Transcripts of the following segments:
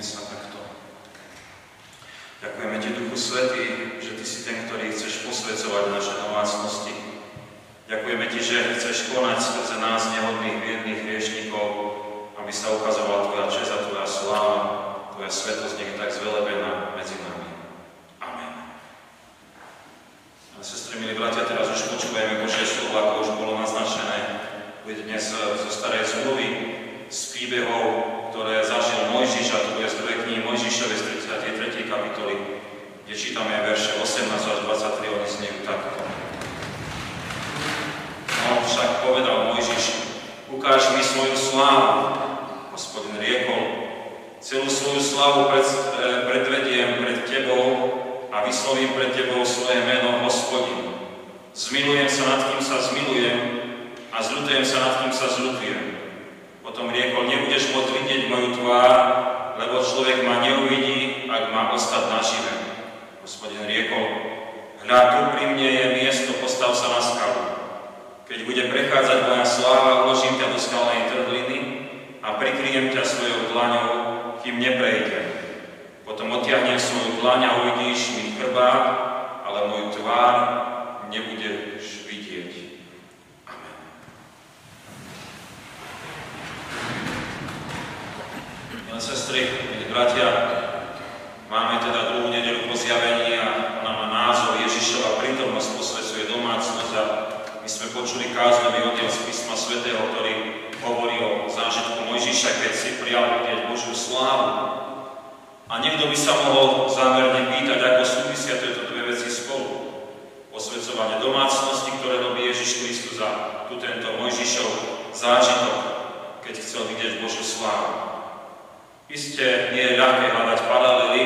Modlíme sa takto. Ďakujeme Ti, Duchu Svetý, že Ty si ten, ktorý chceš posvedcovať naše domácnosti. Ďakujeme Ti, že chceš konať skrze nás nehodných, vierných hriešnikov, aby sa ukazovala Tvoja čest a Tvoja sláva, Tvoja svetosť nech tak zvelebená medzi nami. Amen. A sestry, milí bratia, teraz už počúvajeme Božie slovo, ako už bolo naznačené. Bude dnes zo starej zmluvy z príbehov, ktoré zažil Mojžiš, a to knihy Mojžišovej z 33. kapitoly, kde čítame verše 18 až 23, oni znejú takto. No však povedal Mojžiš, ukáž mi svoju slávu. Hospodin riekol, celú svoju slávu pred, eh, predvediem pred tebou a vyslovím pred tebou svoje meno Hospodin. Zmilujem sa nad kým sa zmilujem a zľutujem sa nad kým sa zľutujem. Potom riekol, nebudeš môcť vidieť moju tvár, lebo človek ma neuvidí, ak má ostať nažive. Hospodin riekol, hľa tu pri mne je miesto, postav sa na skalu. Keď bude prechádzať moja sláva, uložím ťa do skalnej trhliny a prikryjem ťa svojou dlaňou, kým neprejdem. Potom odtiahnem svoju dlaň a uvidíš mi chrba, ale môj tvár nebudeš vidieť. Milé sestry, milí bratia, máme teda druhú nedelu po zjavení a ona má názov Ježišova prítomnosť posvedcuje domácnosť a my sme počuli káznový oddiel z písma svätého, ktorý hovorí o zážitku Mojžiša, keď si prijal vidieť Božiu slávu. A niekto by sa mohol zámerne pýtať, ako súvisia tieto dve veci spolu. Posvedcovanie domácnosti, ktoré robí Ježiš Kristus a tu tento Mojžišov zážitok, keď chcel vidieť Božiu slávu. Isté nie je ľahké hľadať paralely,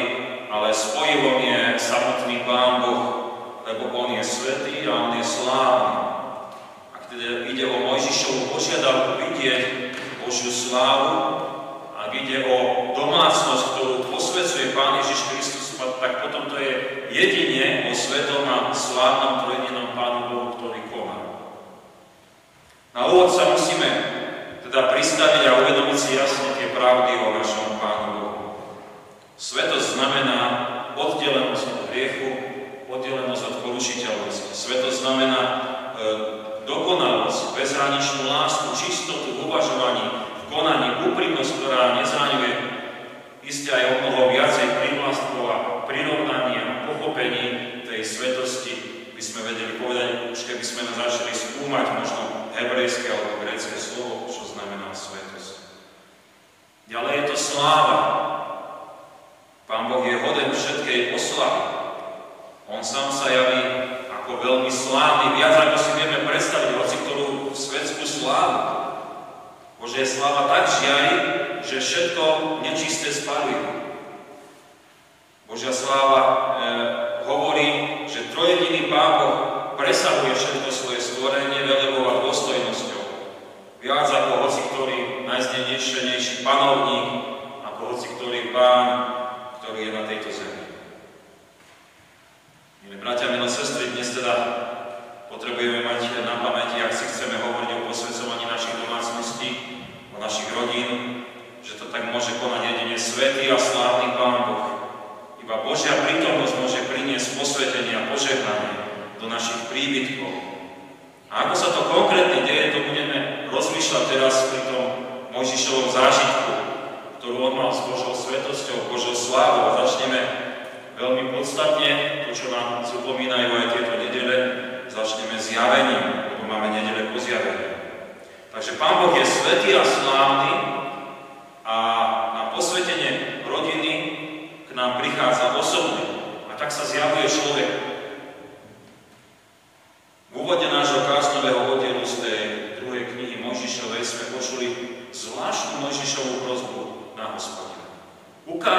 ale spojivom je samotný Pán Boh, lebo On je svetý a On je slávny. Ak teda ide o Mojžišovú požiadavku vidieť Božiu slávu, ak ide o domácnosť, ktorú posvedcuje Pán Ježiš Kristus, tak potom to je jedine o svetom a slávnom trojedinom Pánu Bohu, ktorý koná. Na úvod sa musíme teda pristaviť a uvedomiť si jasne tie pravdy o našom Pánu Bohu. Svetosť znamená oddelenosť od hriechu, oddelenosť od porušiteľnosti. Svetosť znamená e, dokonalosť, bezhraničnú lásku, čistotu v uvažovaní,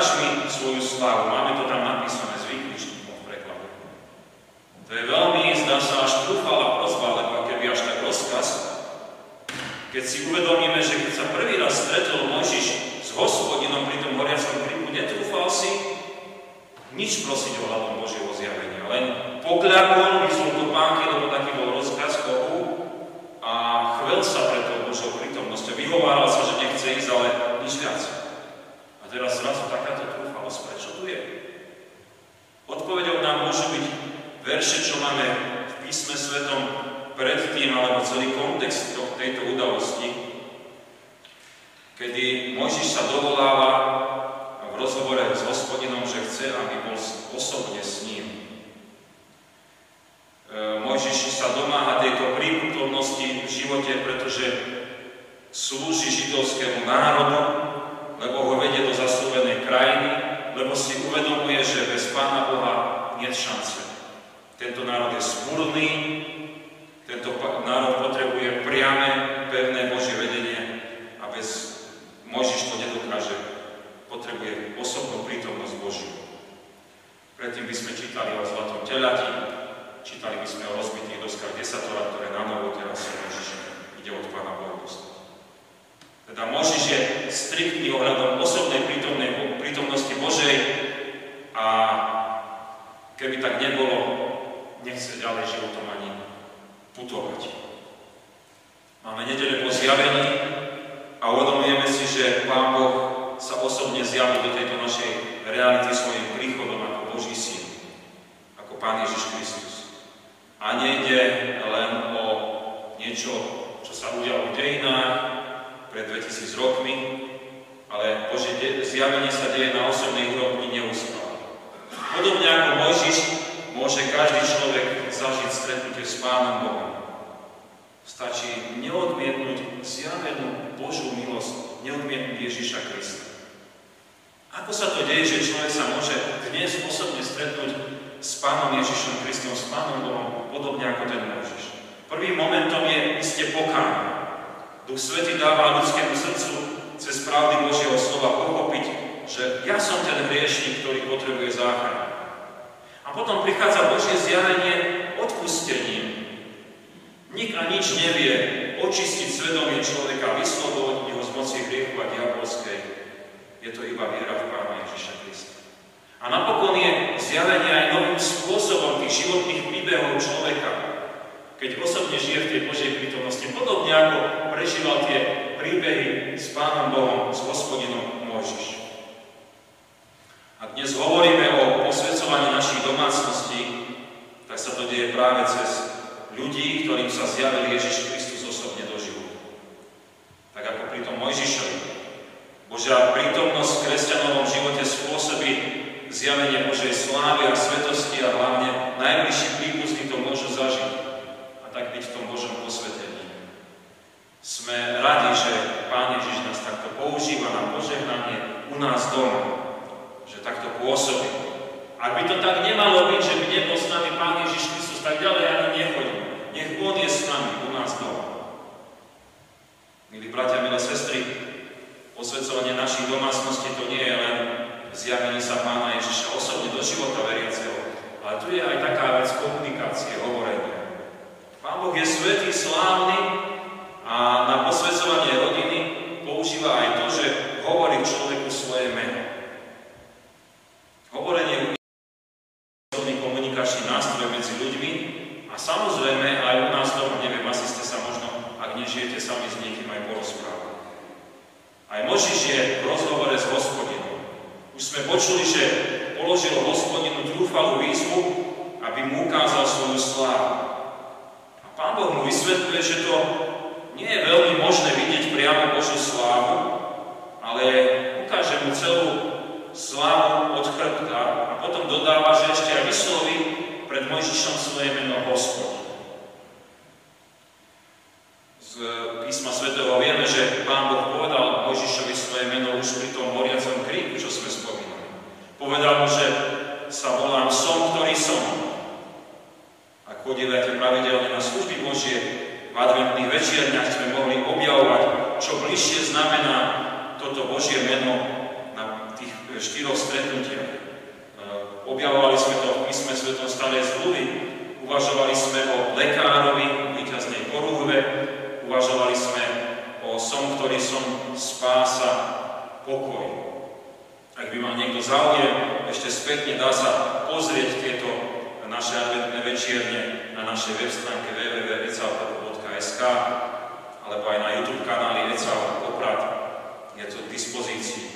Ukáž mi svoju slávu. Máme to tam napísané s výkričníkom v preklade. To je veľmi, zdá sa, až trúfala prozba, lebo keby až tak rozkaz. Keď si uvedomíme, že keď sa prvý raz stretol Mojžiš s hospodinom pri tom horiacom kriku, netrúfal si nič prosiť o hľadom Božieho zjavenia, len pokľakol, vyzul do pánky, lebo taký bol rozkaz Bohu a chvel sa pre tou Božou prítomnosťou. Vyhováral sa, že nechce ísť, ale nič viac teraz zrazu takáto trúfalosť, prečo tu je? Odpovedou nám môžu byť verše, čo máme v písme svetom predtým, alebo celý kontext tejto udalosti, kedy Mojžiš sa dovoláva v rozhovore s hospodinom, že chce, aby bol osobne s ním. E, Mojžiš sa domáha tejto prítomnosti v živote, pretože slúži židovskému národu, lebo ho vedie do zaslúbenej krajiny, lebo si uvedomuje, že bez Pána Boha nie šance. Tento národ je smurný, tento národ potrebuje priame, pevné Božie vedenie a bez Mojžiš to nedokáže. Potrebuje osobnú prítomnosť Božiu. Predtým by sme čítali o zlatom telati, čítali by sme o rozbitých doskách desatora, ktoré na novo teraz Mojžiš ide od Pána Boha teda Možiš je striktný ohľadom osobnej prítomnej, prítomnosti Božej a keby tak nebolo, nechce ďalej životom ani putovať. Máme nedele po zjavení a uvedomujeme si, že Pán Boh sa osobne zjaví do tejto našej reality svojim príchodom ako Boží syn, ako Pán Ježiš Kristus. A nejde len o niečo, čo sa udialo v dejinách, 2000 rokmi, ale Bože zjavenie sa deje na osobnej úrovni neustále. Podobne ako Mojžiš, môže každý človek zažiť stretnutie s Pánom Bohom. Stačí neodmietnúť zjavenú Božú milosť, neodmietnúť Ježiša Krista. Ako sa to deje, že človek sa môže dnes osobne stretnúť s Pánom Ježišom Kristom, s Pánom Bohom, podobne ako ten Mojžiš? Prvým momentom je iste pokánie. Duch Svety dáva ľudskému srdcu cez pravdy Božieho slova pochopiť, že ja som ten hriešnik, ktorý potrebuje záchranu. A potom prichádza Božie zjavenie odpustením. Nik a nič nevie očistiť svedomie človeka, vyslobodiť ho z moci hriechu a diabolskej. Je to iba viera v Pána Ježiša Krista. A napokon je zjavenie aj novým spôsobom tých životných príbehov človeka, keď osobne žije v tej Božej prítomnosti, podobne ako prežíval tie príbehy s Pánom Bohom, s hospodinom Mojžiš. A dnes hovoríme o posvedcovaní našich domácností, tak sa to deje práve cez ľudí, ktorým sa zjavil Ježiš Kristus osobne do života. Tak ako pri tom Mojžišovi. Božia prítomnosť v kresťanovom živote spôsobí zjavenie Božej slávy a svetosti a hlavne najbližší príbuzní to môžu zažiť tak byť v tom Božom posvetení. Sme radi, že Pán Ježiš nás takto používa na požehnanie u nás doma, že takto pôsobí. Ak by to tak nemalo byť, že by nebol s nami Pán Ježiš Kristus, tak ďalej ani nechodí. Nech On je s nami u nás doma. Milí bratia, milé sestry, posvedcovanie našich domácností to nie je len zjavenie sa Pána Ježiša osobne do života veriaceho, ale tu je aj taká vec komunikácie, hovorenia. Pán Boh je svetý, slávny a na posvedcovanie rodiny používa aj to, že hovorí človeku svoje meno. Hovorenie je komunikačný nástroj medzi ľuďmi a samozrejme aj u nás doma, neviem, asi ste sa možno, ak nežijete sami s niekým, aj porozprávali. Aj Možiš je v rozhovore s hospodinom. Už sme počuli, že položil hospodinu trúfalú výzvu, aby mu ukázal svoju slávu. Pán Boh mu vysvetľuje, že to nie je veľmi možné vidieť priamo Božiu slávu, ale ukáže mu celú slávu od chrbta a potom dodáva, že ešte aj vysloví pred Mojžišom svoje meno Hospod. Z písma svätého vieme, že Pán Boh povedal Mojžišovi svoje meno už pri tom horiacom kríku, čo sme spomínali. Povedal mu, že sa volám som, ktorý som chodívate pravidelne na služby Božie, v adventných večierniach sme mohli objavovať, čo bližšie znamená toto Božie meno na tých štyroch stretnutiach. Objavovali sme to v písme Svetom Starej zmluvy, uvažovali sme o lekárovi, víťaznej porúhve, uvažovali sme o som, ktorý som spása, pokoj. Ak by mal niekto záujem, ešte spätne dá sa pozrieť tieto naše adventné večierne na našej web stránke www.ecalpopo.sk alebo aj na YouTube kanáli Ecal Poprad. Je to k dispozícii.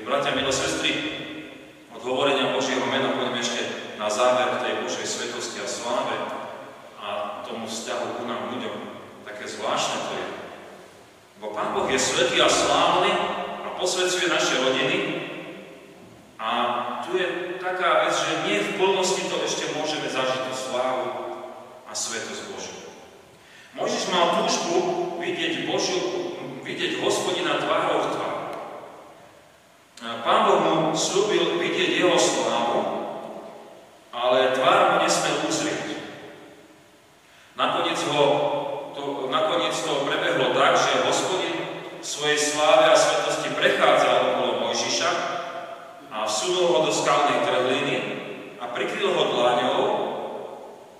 Milí bratia, milé sestry, od hovorenia Božieho mena poďme ešte na záver tej Božej svetosti a sláve a tomu vzťahu ku nám ľuďom. Také zvláštne to je. Bo Pán Boh je svetý a slávny, posvedcuje naše rodiny. A tu je taká vec, že nie v plnosti to ešte môžeme zažiť tú slávu a svetosť Božiu. Môžeš mal túžbu vidieť Božiu, vidieť hospodina tvárou v tvár. Boh slúbil vidieť jeho slávu, ale tvár mu nesmel uzrieť. Nakoniec, ho, to, nakoniec to prebehlo tak, že hospodin svojej sláve a svetosti prechádzal okolo Mojžiša a vsunul ho do skalnej trhliny a prikryl ho dlaňou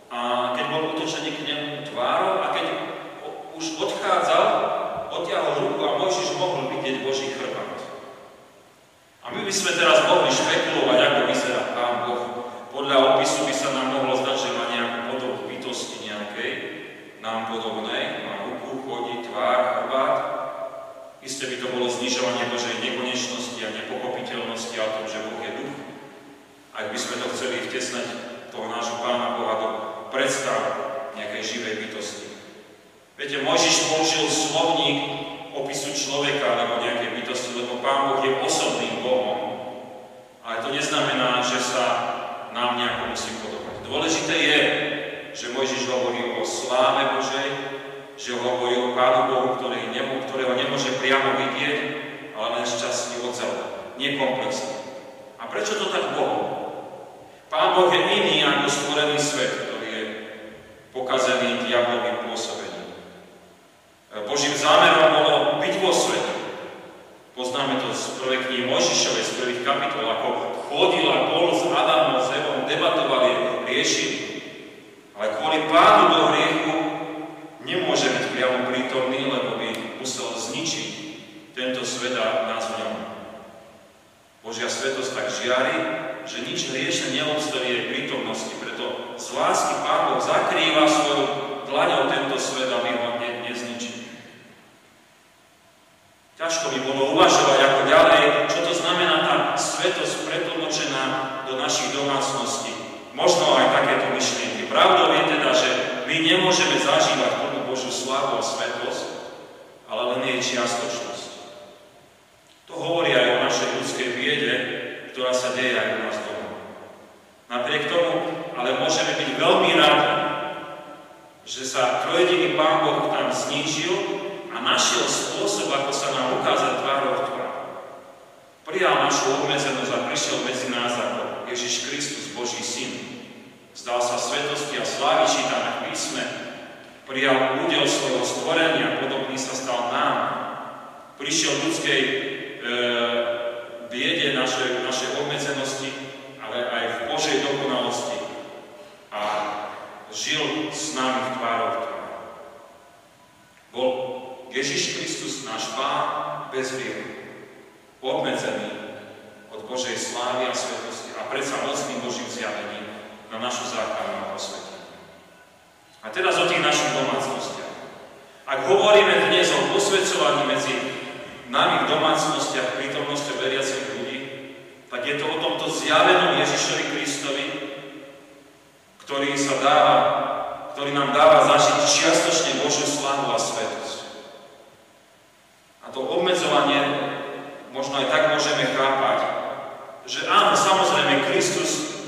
a keď bol utočený k nemu tvárou a keď už odchádzal, odtiahol ruku a Mojžiš mohol vidieť Boží chrbát. A my by sme teraz mohli špekulovať, ako vyzerá Pán Boh. Podľa opisu by sa nám mohlo zdať, že má nejakú podobu bytosti nejakej, nám podobnej, má ruku, chodí, tvár, chrbát, Isté by to bolo znižovanie Božej nekonečnosti a nepochopiteľnosti a tom, že Boh je duch. Ak by sme to chceli vtesnať toho nášho Pána Boha do predstav nejakej živej bytosti. Viete, Mojžiš použil slovník opisu človeka alebo nejakej bytosti, lebo Pán Boh je osobným Bohom. Ale to neznamená, že sa nám nejako musí podobať. Dôležité je, že Mojžiš hovorí o sláve Božej, že hovorí o Pánu Bohu, ktorý nemo, ktorého nemôže priamo vidieť, ale len z časti odzadu, nie komplexne. A prečo to tak bolo? Pán Boh je iný ako stvorený svet, ktorý je pokazený diablovým pôsobením. Božím zámerom bolo byť vo svete. Poznáme to z prvej knihy Mojžišovej, z prvých kapitol, ako chodil a bol s Adamom, s Evom, debatovali, riešili. Ale kvôli pádu do hriechu nemôže byť priamo prítomný, lebo by musel zničiť tento svet a nás v ňom. Božia svetosť tak žiari, že nič hriešne neobstojí jej prítomnosti, preto z lásky Pán Boh zakrýva svoju dlaňou tento svet, aby ho ne, nezničil. Ťažko by bolo uvažovať ako ďalej, čo to znamená tá svetosť pretlmočená do našich domácností možno aj takéto myšlienky. Pravdou je teda, že my nemôžeme zažívať plnú Božiu slávu a svetosť, ale len jej čiastočnosť. To hovorí aj o našej ľudskej biede, ktorá sa deje aj u nás doma. Napriek tomu ale môžeme byť veľmi rádi, že sa trojediný Pán Boh tam znížil a našiel spôsob, ako sa nám ukázať tvárov v tvár. Prijal našu obmedzenosť a prišiel medzi nás ako Ježiš Kristus, Boží Syn. Zdal sa svetosti a slávy čítané v písme, prijal údel svojho stvorenia, podobný sa stal nám. Prišiel ľudskej e, biede našej, našej obmedzenosti, ale aj v Božej dokonalosti a žil s nami v tvárov v tvár. Bol Ježiš Kristus, náš Pán, bez hriechu, obmedzený od Božej slávy a svetosti a predsa mocným Božím zjavením na našu základnú a posvetenie. A teraz o tých našich domácnostiach. Ak hovoríme dnes o posvedcovaní medzi nami v domácnostiach prítomnosti veriacich ľudí, tak je to o tomto zjavenom Ježišovi Kristovi, ktorý sa dáva, ktorý nám dáva zažiť čiastočne Božiu slávu a svetosť. A to obmedzovanie možno aj tak môžeme chápať, že áno, samozrejme, Kristus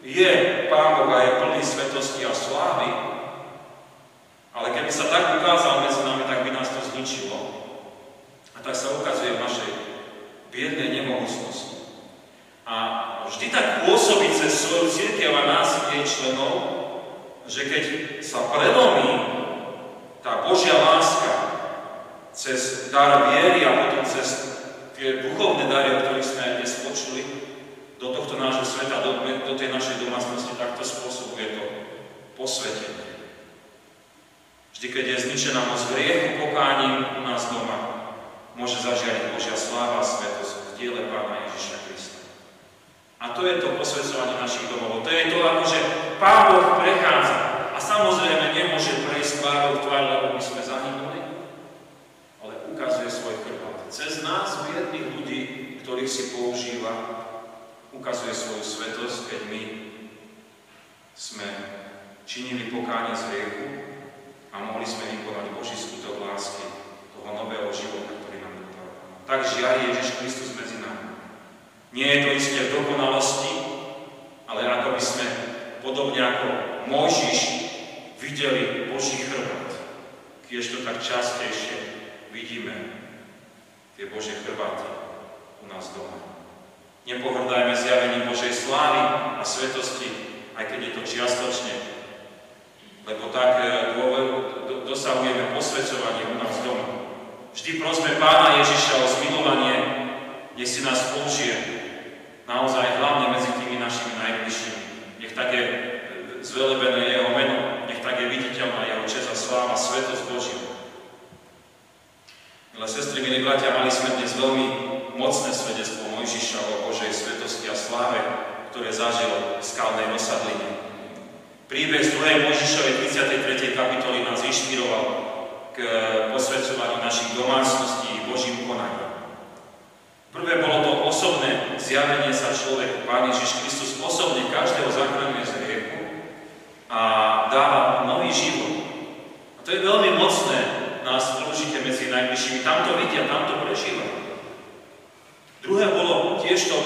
je Pán Boh a je plný svetosti a slávy, ale keby sa tak ukázal medzi nami, tak by nás to zničilo tak sa ukazuje v našej biednej nemohúcnosti. A vždy tak pôsobí cez svoju církev a nás jej členov, že keď sa prelomí tá Božia láska cez dar viery a potom cez tie duchovné dary, o ktorých sme aj dnes počuli, do tohto nášho sveta, do, do tej našej domácnosti, takto spôsobuje to posvetenie. Vždy, keď je zničená moc hriechu pokáním u nás doma, môže zažiariť Božia sláva a svetosť v diele Pána Ježiša Krista. A to je to posvedcovanie našich domov. To je to, ako že Pán Boh prechádza a samozrejme nemôže prejsť tvárou v tvár, lebo my sme zahynuli, ale ukazuje svoj chrbát. Cez nás, biedných ľudí, ktorých si používa, ukazuje svoju svetosť, keď my sme činili pokánie z hriechu a mohli sme vykonať Boží skutok lásky, toho nového života, tak žiari Ježiš Kristus medzi nami. Nie je to isté v dokonalosti, ale ako by sme, podobne ako Mojžiš, videli Boží chrbát. Kiež to tak častejšie vidíme tie Božie chrbáty u nás doma. Nepohrdajme zjavením Božej slávy a svetosti, aj keď je to čiastočne, lebo tak eh, dosahujeme posvedcovanie u nás doma. Vždy prosme Pána Ježiša o zmilovanie, nech si nás použije naozaj hlavne medzi tými našimi najbližšími. Nech tak je zvelebené Jeho meno, nech tak je viditeľná Jeho čest a sláva, svetosť Božiu. Milé sestry, milí bratia, mali sme dnes veľmi mocné svedectvo Mojžiša o Božej svetosti a sláve, ktoré zažil v skalnej osadline. Príbeh z 2. Mojžišovej 33. kapitoly nás inšpiroval k posvedcovaniu našich domácností Božím konaním. Prvé bolo to osobné zjavenie sa človeku. Pán Ježiš Kristus osobne každého zachraňuje z hriechu a dáva nový život. A to je veľmi mocné nás použite medzi najbližšími. Tam to vidia, tam to prežívajú. Druhé bolo tiež to,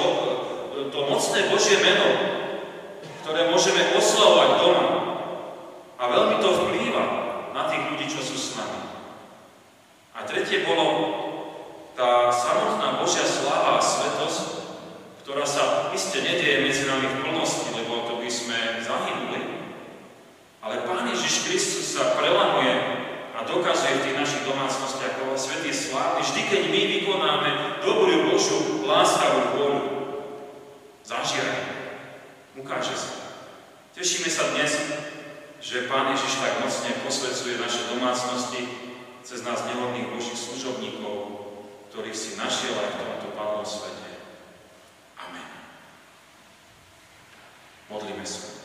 to mocné Božie meno, ktoré môžeme oslavovať doma. A veľmi to vplýva na tých ľudí, čo sú s nami. A tretie bolo tá samotná Božia sláva a svetosť, ktorá sa iste nedieje medzi nami v plnosti, lebo to by sme zahynuli. Ale Pán Ježiš Kristus sa prelamuje a dokazuje v tých našich domácnostiach ako svetý slávy, vždy, keď my vykonáme dobrú Božiu láskavú vôľu. Zažiarne. Ukáže sa. Tešíme sa dnes, že Pán Ježiš tak mocne posvedcuje naše domácnosti cez nás nehodných Božích služobníkov, ktorých si našiel aj v tomto palnom svete. Amen. Modlíme sa.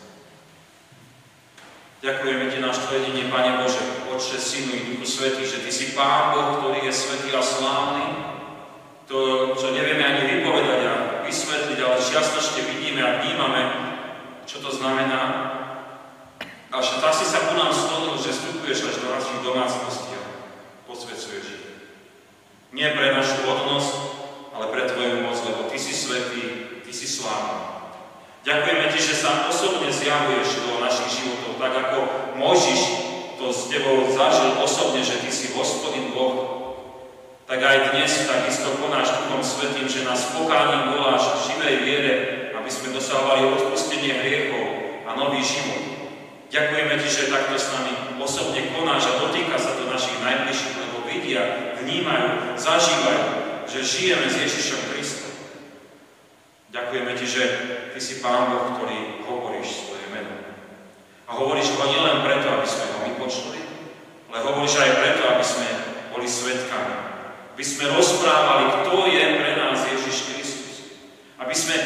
Ďakujeme Ti, náš Tvojedine, Pane Bože, Otče, Synu i Duchu Svetý, že Ty si Pán Boh, ktorý je svetý a slávny. To, čo nevieme ani vypovedať a vysvetliť, ale čiastočne vidíme a vnímame, čo to to znamená? A že tak si sa ku nám stolil, že vstupuješ až do našich domácností a posvecuješ ich. Nie pre našu hodnosť, ale pre Tvoju moc, lebo Ty si svetý, Ty si slávny. Ďakujeme Ti, že sa osobne zjavuješ do našich životov, tak ako Možiš to s Tebou zažil osobne, že Ty si hospodin Boh, tak aj dnes takisto konáš Duchom Svetým, že nás pokáním voláš v živej viere, aby sme dosahovali odpustenie hriechov a nový život. Ďakujeme Ti, že takto s nami osobne konáš a dotýka sa to našich najbližších, lebo vidia, vnímajú, zažívajú, že žijeme s Ježišom Kristom. Ďakujeme Ti, že Ty si Pán Boh, ktorý hovoríš svoje meno. A hovoríš ho nielen preto, aby sme ho vypočuli, ale hovoríš aj preto, aby sme boli svetkami. Aby sme rozprávali, kto je pre nás Ježiš Kristus. Aby sme e,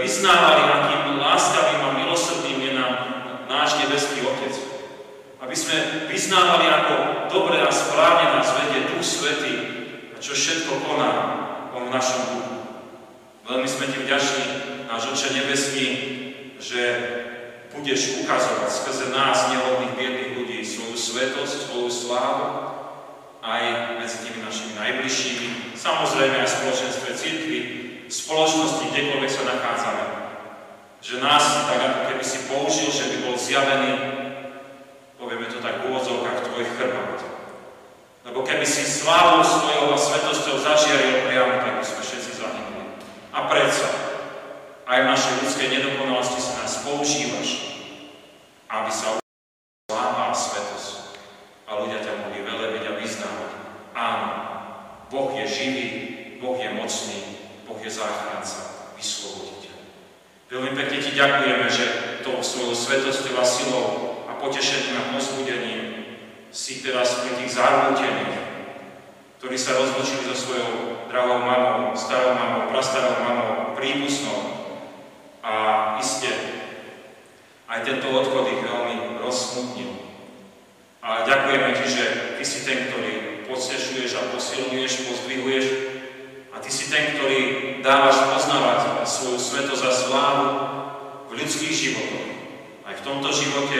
vyznávali, akým láskavým a milosrdným je nám náš nebeský Otec. Aby sme vyznávali, ako dobre a správne nás vedie Duch Svetý a čo všetko koná v našom duchu. Veľmi sme Ti vďační, náš Oče nebeský, že budeš ukazovať skrze nás, nehodných biedných ľudí, svoju svetosť, svoju slávu, aj medzi tými našimi najbližšími, samozrejme aj v spoločenstve církvy, v spoločnosti, kdekoľvek sa nachádzame. Že nás tak ako keby si použil, že by bol zjavený, povieme to tak v úvodzovkách, tvoj chrbát. Lebo keby si slávou svojou a svetosťou zažiaril priamo, tak by sme všetci a predsa, aj v našej ľudskej nedokonalosti sa používaš, aby sa sláva svetosť a ľudia ťa mohli velebiť a vyznávať. Áno, Boh je živý, Boh je mocný, Boh je záchranca, vysloboditeľ. Veľmi pekne ti ďakujeme, že to svojou svetosťou a silou a potešením a pozbudením si teraz pri tých zarmútených, ktorí sa rozlučili so svojou drahou mamou, starou mamou, prastarou mamou, príbuznou. A iste aj tento odchod ich veľmi rozsmutnil. A ďakujeme Ti, že Ty si ten, ktorý podstešuješ a posilňuješ, pozdvihuješ a Ty si ten, ktorý dávaš poznávať svoju svetosť a slávu v ľudských životoch. Aj v tomto živote,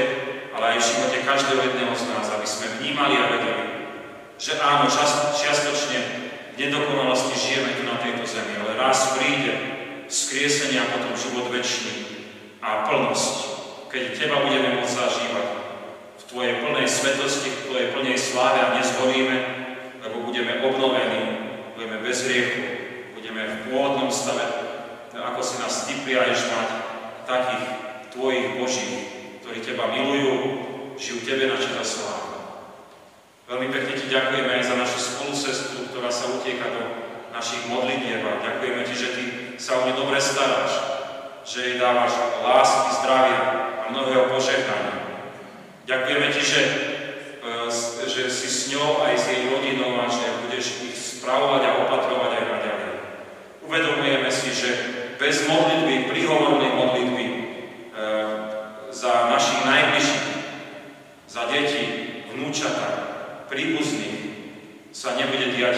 ale aj v živote každého jedného z nás, aby sme vnímali a vedeli, že áno, čiastočne v nedokonalosti žijeme tu na tejto zemi, ale raz príde skriesenie a potom život väčší a plnosť, keď Teba budeme môcť zažívať v Tvojej plnej svetosti, v Tvojej plnej sláve a nezhoríme, lebo budeme obnovení, budeme bez hriechu, budeme v pôvodnom stave, ako si nás Ty prijaješ mať, takých Tvojich Boží, ktorí Teba milujú, žijú Tebe na čas a slávu. Veľmi pekne Ti ďakujeme aj za našu spolusestru, ktorá sa utieka do našich modlitieb a ďakujeme Ti, že Ty sa o ňu dobre staráš, že jej dávaš lásky, zdravia mnohého požehnania. Ďakujeme Ti, že, e, že si s ňou aj s jej rodinou a že budeš ich spravovať a opatrovať aj naďalej. Uvedomujeme si, že bez modlitby, príhovornej modlitby e, za našich najbližších, za deti, vnúčata, príbuzných sa nebude diať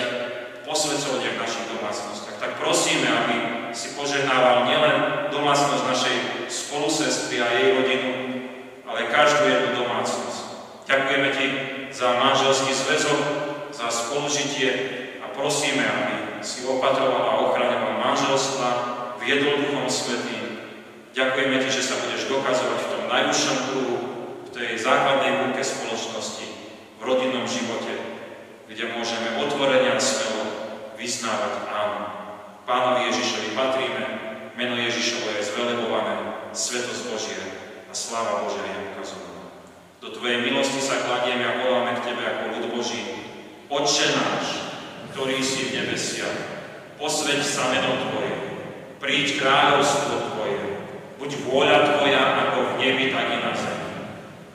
posvedcovanie v našich domácnostiach. Tak prosíme, aby si požehnával nielen domácnosť našej spolusestry a jej rodinu, ale každú jednu domácnosť. Ďakujeme Ti za manželský zväzok, za spolužitie a prosíme, aby si opatroval a ochraňoval manželstva, viedol Duchom Svetým. Ďakujeme Ti, že sa budeš dokazovať v tom najúžšom kruhu, v tej základnej búrke spoločnosti, v rodinnom živote, kde môžeme otvorene smelo vyznávať áno. Pánovi Ježišovi patríme, meno Ježišovo je zvelebované, svetosť Božie a sláva Božia je ukazovaná. Do Tvojej milosti sa kladieme a voláme k Tebe ako ľud Boží. Otče náš, ktorý si v nebesiach, posveď sa meno Tvoje, príď kráľovstvo Tvoje, buď vôľa Tvoja ako v nebi, tak i na zemi.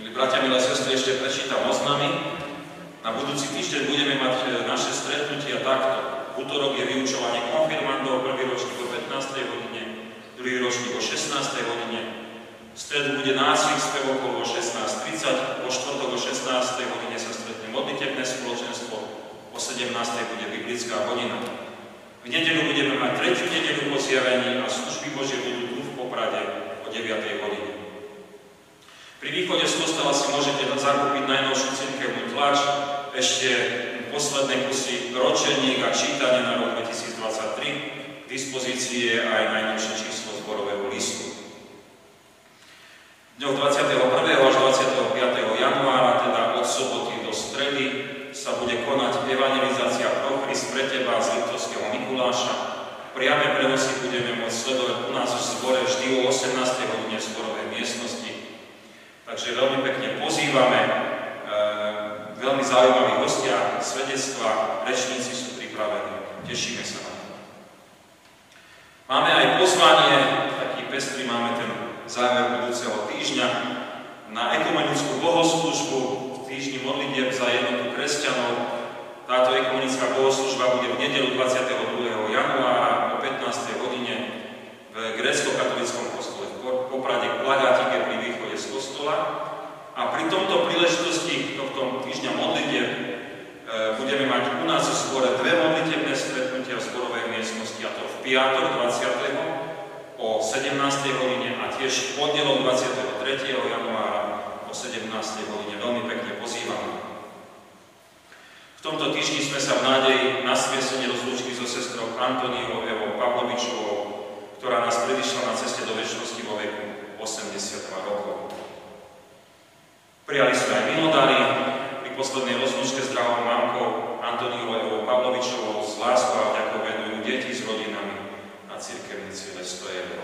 Milí bratia, milé sestry, ešte prečítam oznamy. Na budúci týždeň budeme mať e, naše stretnutia takto. V útorok je vyučovanie konfirmandov, prvý ročník o 15. hodine, druhý ročník o 16. hodine. V stredu bude nácvik spevokov o 16.30, o štvrtok o 16. hodine sa stretne modlitebné spoločenstvo, o 17. bude biblická hodina. V nedeľu budeme mať tretiu nedeľu po zjavení a služby Božie budú tu v Poprade o 9. hodine. Pri východe z kostola si môžete zakúpiť najnovšiu cirkevnú tlač, ešte posledné kusy ročeník a čítanie na rok 2023. K dispozícii je aj najnovšie číslo zborového listu. Dňou 21. až 25. januára, teda od soboty do stredy, sa bude konať evangelizácia Prochrist pre teba z Liptovského Mikuláša. Priame prenosy budeme môcť sledovať u nás v zbore vždy o 18. hodine v zborovej miestnosti Takže veľmi pekne pozývame, e, veľmi zaujímaví hostia, svedectva, rečníci sú pripravení. Tešíme sa na to. Máme aj pozvanie, taký pestrý máme ten záver budúceho týždňa, na ekumenickú bohoslužbu v týždni modlitieb za jednotu kresťanov. Táto ekumenická bohoslužba bude v nedelu 22. januára o 15. hodine v grécko-katolickom kostole v Poprade Plagátike východe z kostola. A pri tomto príležitosti tohto týždňa modlitie e, budeme mať u nás v zbore dve modlitebné stretnutia v zborovej miestnosti, a to v piatok 20. o 17. hodine a tiež v pondelok 23. januára o 17. hodine. Veľmi pekne pozývam. V tomto týždni sme sa v nádeji na sviesenie rozlúčky so sestrou Antoniou Evou Pavlovičovou ktorá nás predišla na ceste do väčšnosti vo veku 82 rokov. Prijali sme aj minodary pri poslednej rozlúčke s drahou mamkou Antoniou Pavlovičovou s láskou a vďakou venujú deti s rodinami na cirkevní cieľe 100 eur.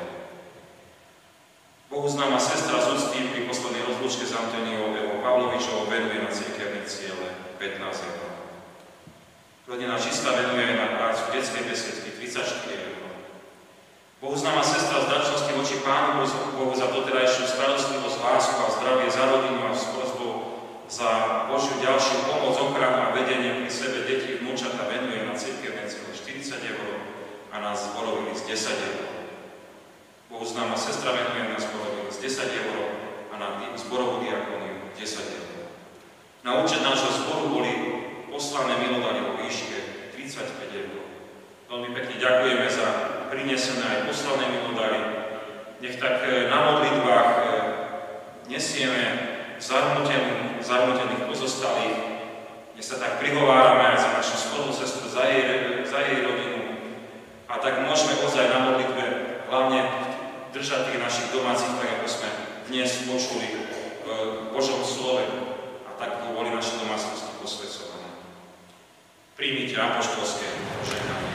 Bohu známa sestra z úcty pri poslednej rozlúčke s Antoniou Evo Pavlovičovou venuje na cirkevní cieľe 15 eur. Rodina Čistá venuje na prácu detskej besiedky 34 eur. Bohuznáma sestra zdačnosti voči Pánu Bohu za doterajšiu starostlivosť, lásku a zdravie za rodinu a s za Božiu ďalšiu pomoc, ochranu a vedenie pri sebe detí vnúčata venuje na cirkevné celo 40 eur a na zborový z 10 eur. Bohuznáma sestra venuje na zborový z 10 eur a na zborovú diakoniu 10 eur. Na účet nášho zboru boli poslané milodanie vo výške 35 eur. Veľmi pekne ďakujeme za prinesené aj poslané milodary. Nech tak e, na modlitbách e, nesieme zarmutených pozostalých, nech sa tak prihovárame aj za našu spolu sestru, za jej, za jej rodinu. A tak môžeme ozaj na modlitbe hlavne držať tých našich domácich, tak ako sme dnes počuli v Božom slove. A tak boli naše domácnosti posvedcované. Príjmite apoštolské požehnanie.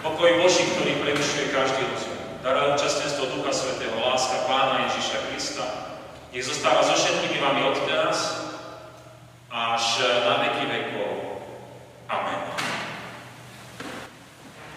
Pokoj Boží, ktorý prevyšuje každý rozum. Dar účastenstvo Ducha Svetého, láska Pána Ježiša Krista, nech zostáva so všetkými vami od teraz až na veky vekov. Amen.